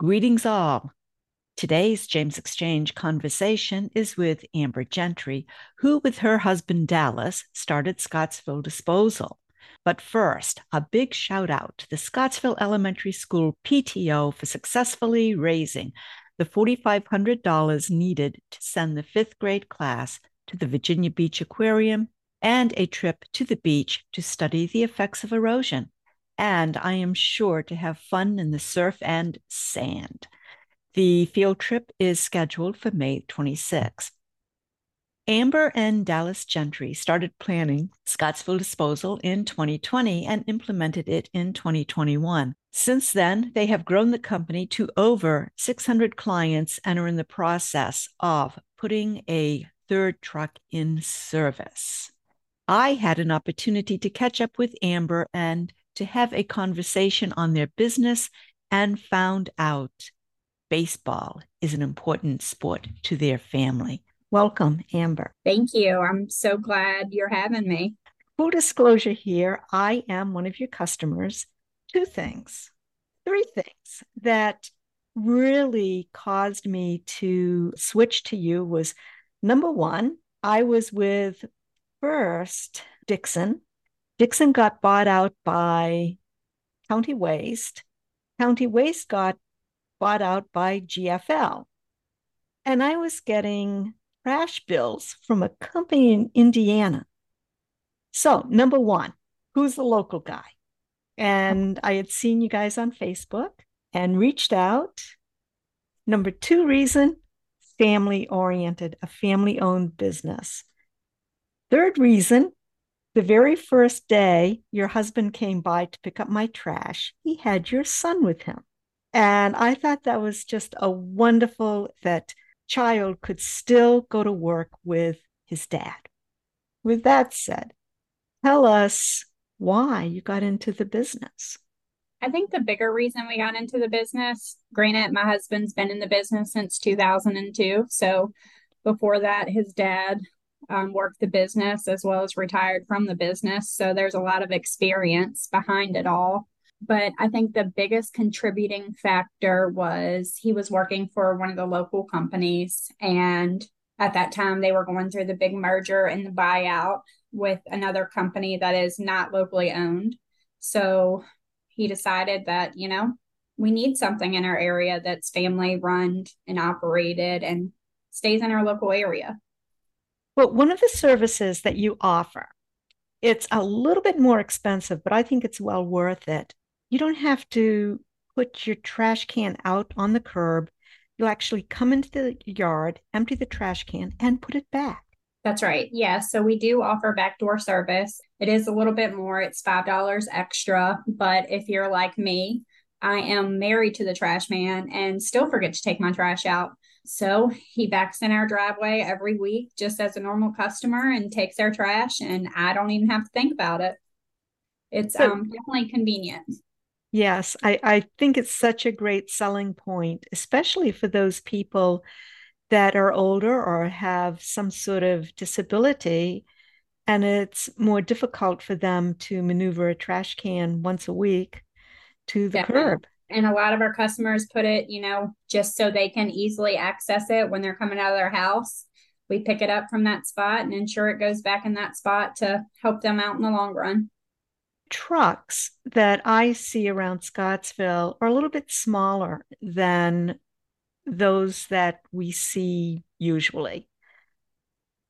Greetings, all. Today's James Exchange conversation is with Amber Gentry, who, with her husband Dallas, started Scottsville Disposal. But first, a big shout out to the Scottsville Elementary School PTO for successfully raising the $4,500 needed to send the fifth grade class to the Virginia Beach Aquarium and a trip to the beach to study the effects of erosion and I am sure to have fun in the surf and sand. The field trip is scheduled for May 26. Amber and Dallas Gentry started planning Scottsville Disposal in 2020 and implemented it in 2021. Since then, they have grown the company to over 600 clients and are in the process of putting a third truck in service. I had an opportunity to catch up with Amber and to have a conversation on their business and found out baseball is an important sport to their family. Welcome, Amber. Thank you. I'm so glad you're having me. Full disclosure here I am one of your customers. Two things, three things that really caused me to switch to you was number one, I was with first Dixon Dixon got bought out by County Waste. County Waste got bought out by GFL. And I was getting trash bills from a company in Indiana. So, number one, who's the local guy? And I had seen you guys on Facebook and reached out. Number two reason, family oriented, a family owned business. Third reason, the very first day your husband came by to pick up my trash, he had your son with him. And I thought that was just a wonderful that child could still go to work with his dad. With that said, tell us why you got into the business. I think the bigger reason we got into the business, granted, my husband's been in the business since 2002. So before that, his dad um, worked the business as well as retired from the business. So there's a lot of experience behind it all. But I think the biggest contributing factor was he was working for one of the local companies. And at that time, they were going through the big merger and the buyout with another company that is not locally owned. So he decided that, you know, we need something in our area that's family run and operated and stays in our local area. But one of the services that you offer, it's a little bit more expensive, but I think it's well worth it. You don't have to put your trash can out on the curb. You'll actually come into the yard, empty the trash can, and put it back. That's right. Yeah. So we do offer backdoor service. It is a little bit more, it's $5 extra. But if you're like me, I am married to the trash man and still forget to take my trash out. So he backs in our driveway every week just as a normal customer and takes our trash, and I don't even have to think about it. It's so, um, definitely convenient. Yes, I, I think it's such a great selling point, especially for those people that are older or have some sort of disability. And it's more difficult for them to maneuver a trash can once a week to the Definitely. curb and a lot of our customers put it, you know, just so they can easily access it when they're coming out of their house. We pick it up from that spot and ensure it goes back in that spot to help them out in the long run. Trucks that I see around Scottsville are a little bit smaller than those that we see usually.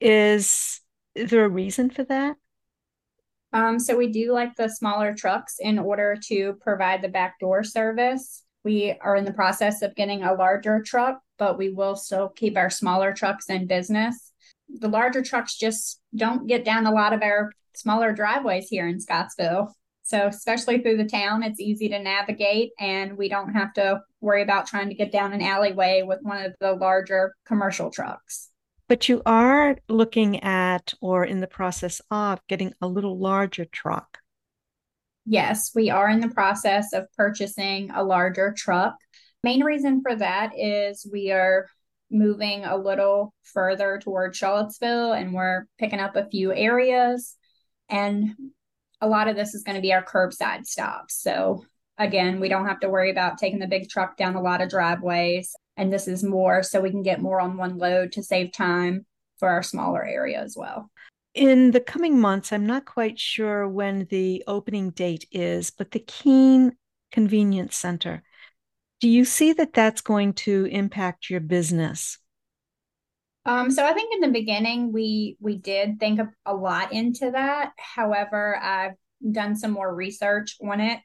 Is there a reason for that? Um, so we do like the smaller trucks in order to provide the backdoor service. We are in the process of getting a larger truck, but we will still keep our smaller trucks in business. The larger trucks just don't get down a lot of our smaller driveways here in Scottsville. So, especially through the town, it's easy to navigate, and we don't have to worry about trying to get down an alleyway with one of the larger commercial trucks. But you are looking at or in the process of getting a little larger truck. Yes, we are in the process of purchasing a larger truck. Main reason for that is we are moving a little further toward Charlottesville and we're picking up a few areas. And a lot of this is going to be our curbside stops. So again, we don't have to worry about taking the big truck down a lot of driveways. And this is more so we can get more on one load to save time for our smaller area as well. In the coming months, I'm not quite sure when the opening date is, but the Keene Convenience Center, do you see that that's going to impact your business? Um, so I think in the beginning we we did think a lot into that. However, I've done some more research on it.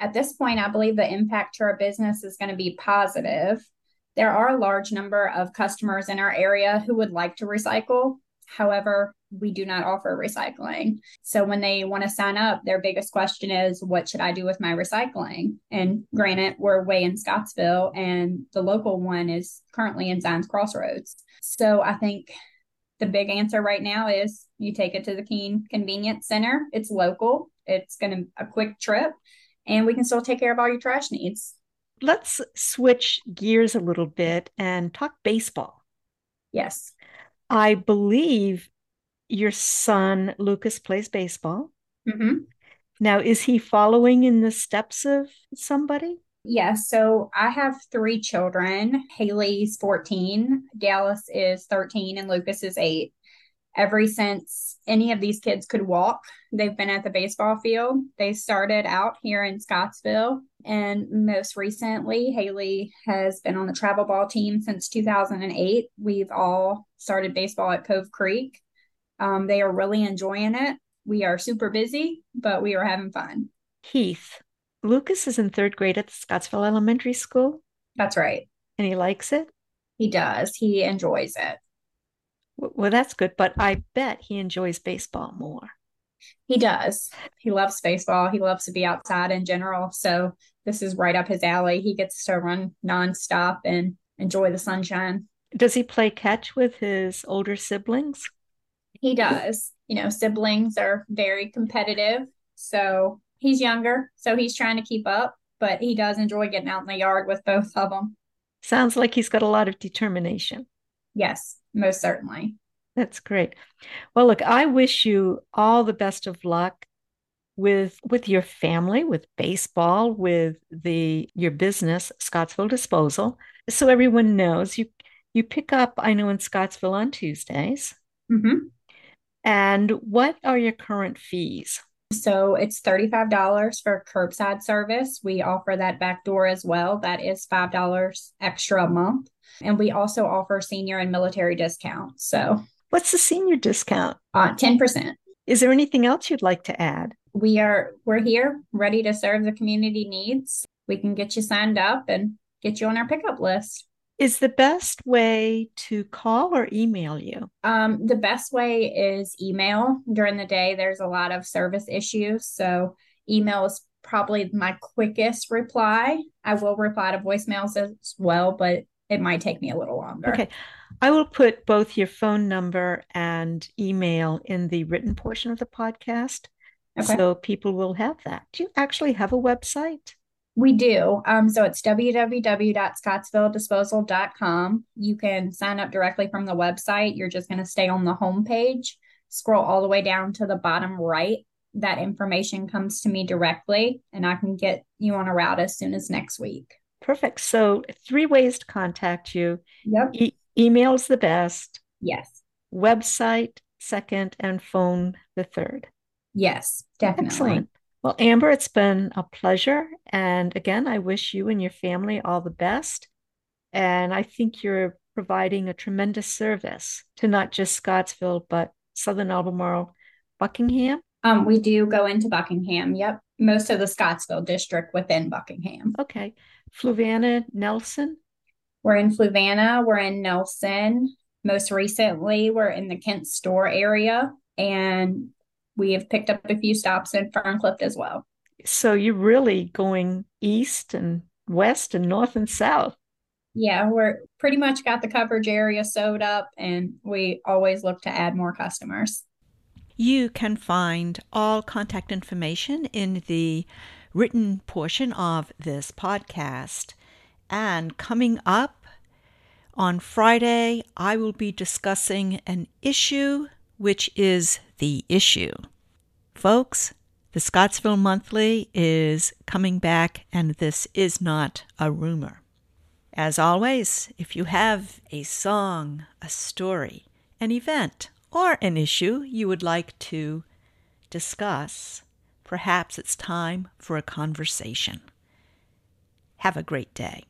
At this point, I believe the impact to our business is going to be positive. There are a large number of customers in our area who would like to recycle. However, we do not offer recycling. So when they want to sign up, their biggest question is, what should I do with my recycling? And granted, we're way in Scottsville, and the local one is currently in Zion's Crossroads. So I think the big answer right now is you take it to the Keene Convenience Center. It's local. It's going to a quick trip, and we can still take care of all your trash needs. Let's switch gears a little bit and talk baseball. Yes. I believe your son Lucas plays baseball. Mm-hmm. Now, is he following in the steps of somebody? Yes. So I have three children. Haley's 14, Dallas is 13, and Lucas is eight. Ever since any of these kids could walk, they've been at the baseball field. They started out here in Scottsville. And most recently, Haley has been on the travel ball team since 2008. We've all started baseball at Cove Creek. Um, they are really enjoying it. We are super busy, but we are having fun. Heath, Lucas is in third grade at the Scottsville Elementary School. That's right. And he likes it? He does. He enjoys it. Well, that's good, but I bet he enjoys baseball more. He does. He loves baseball. He loves to be outside in general. So this is right up his alley. He gets to run nonstop and enjoy the sunshine. Does he play catch with his older siblings? He does. You know, siblings are very competitive. So he's younger. So he's trying to keep up, but he does enjoy getting out in the yard with both of them. Sounds like he's got a lot of determination. Yes, most certainly. That's great. Well, look, I wish you all the best of luck with with your family, with baseball, with the your business, Scottsville Disposal. So everyone knows you you pick up, I know in Scottsville on Tuesdays. Mm-hmm. And what are your current fees? So it's $35 for curbside service. We offer that back door as well. That is $5 extra a month. And we also offer senior and military discounts. So what's the senior discount? Uh, 10%. Is there anything else you'd like to add? We are we're here ready to serve the community needs. We can get you signed up and get you on our pickup list is the best way to call or email you? Um, the best way is email. During the day, there's a lot of service issues. So, email is probably my quickest reply. I will reply to voicemails as well, but it might take me a little longer. Okay. I will put both your phone number and email in the written portion of the podcast. Okay. So people will have that. Do you actually have a website? We do. Um, so it's www.scottsvilledisposal.com. You can sign up directly from the website. You're just going to stay on the home page, scroll all the way down to the bottom right. That information comes to me directly, and I can get you on a route as soon as next week. Perfect. So, three ways to contact you. Yep. E- email's the best. Yes. Website, second, and phone, the third. Yes, definitely. Excellent. Well, Amber, it's been a pleasure. And again, I wish you and your family all the best. And I think you're providing a tremendous service to not just Scottsville, but Southern Albemarle, Buckingham. Um, we do go into Buckingham. Yep. Most of the Scottsville district within Buckingham. Okay. Fluvanna, Nelson. We're in Fluvanna. We're in Nelson. Most recently, we're in the Kent Store area. And we have picked up a few stops in Ferncliff as well. So you're really going east and west and north and south. Yeah, we're pretty much got the coverage area sewed up, and we always look to add more customers. You can find all contact information in the written portion of this podcast. And coming up on Friday, I will be discussing an issue which is the issue. Folks, The Scottsville Monthly is coming back, and this is not a rumor. As always, if you have a song, a story, an event, or an issue you would like to discuss, perhaps it's time for a conversation. Have a great day.